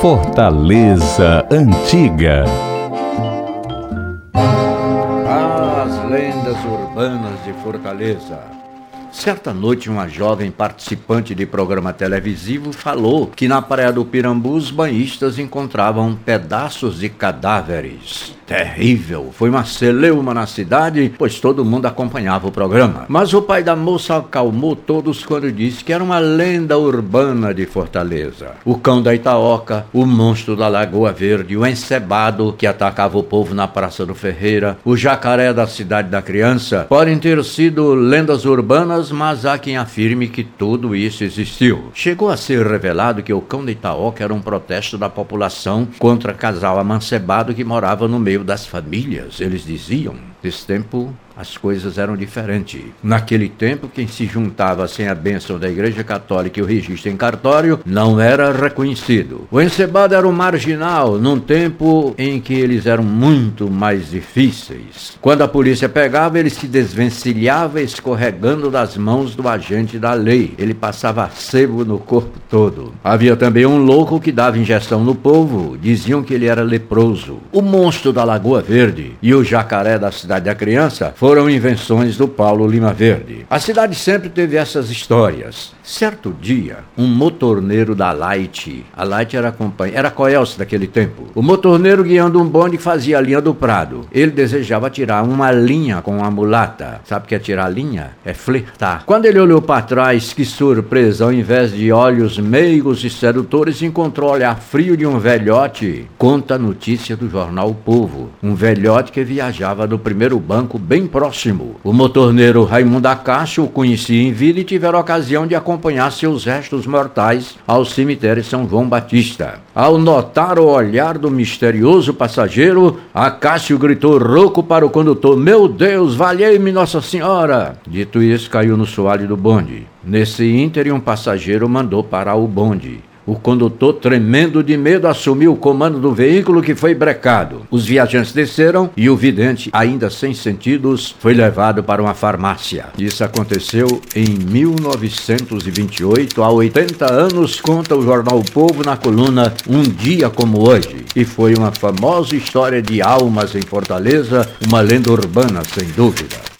Fortaleza Antiga As lendas urbanas de Fortaleza. Certa noite, uma jovem participante de programa televisivo falou que na Praia do Pirambu os banhistas encontravam pedaços de cadáveres. Terrível! Foi uma celeuma na cidade, pois todo mundo acompanhava o programa. Mas o pai da moça acalmou todos quando disse que era uma lenda urbana de Fortaleza. O cão da Itaoca, o monstro da Lagoa Verde, o encebado que atacava o povo na Praça do Ferreira, o jacaré da Cidade da Criança, podem ter sido lendas urbanas, mas há quem afirme que tudo isso existiu. Chegou a ser revelado que o cão da Itaoca era um protesto da população contra casal amancebado que morava no meio das famílias, eles diziam. Nesse tempo, as coisas eram diferentes. Naquele tempo, quem se juntava sem a bênção da Igreja Católica e o registro em cartório não era reconhecido. O encebado era um marginal num tempo em que eles eram muito mais difíceis. Quando a polícia pegava, ele se desvencilhava escorregando das mãos do agente da lei. Ele passava sebo no corpo todo. Havia também um louco que dava injeção no povo. Diziam que ele era leproso. O monstro da Lagoa Verde e o jacaré da Cidade da Criança foram invenções do Paulo Lima Verde. A cidade sempre teve essas histórias. Certo dia, um motorneiro da Light, a Light era companhia, era Coelce daquele tempo. O motorneiro guiando um bonde fazia a linha do Prado. Ele desejava tirar uma linha com a mulata. Sabe o que é tirar linha? É flertar. Quando ele olhou para trás, que surpresa, ao invés de olhos meigos e sedutores, encontrou o olhar frio de um velhote. Conta a notícia do jornal o Povo. Um velhote que viajava no primeiro banco bem próximo. O motorneiro Raimundo Acácio o conhecia em vida e tiveram a ocasião de acompanhar seus restos mortais ao cemitério São João Batista. Ao notar o olhar do misterioso passageiro, Acácio gritou rouco para o condutor: Meu Deus, valhei-me Nossa Senhora! Dito isso, caiu no soalho do bonde. Nesse ínterim, um passageiro mandou parar o bonde. O condutor, tremendo de medo, assumiu o comando do veículo que foi brecado. Os viajantes desceram e o vidente, ainda sem sentidos, foi levado para uma farmácia. Isso aconteceu em 1928, há 80 anos, conta o jornal o Povo na coluna Um Dia Como Hoje. E foi uma famosa história de almas em Fortaleza, uma lenda urbana, sem dúvida.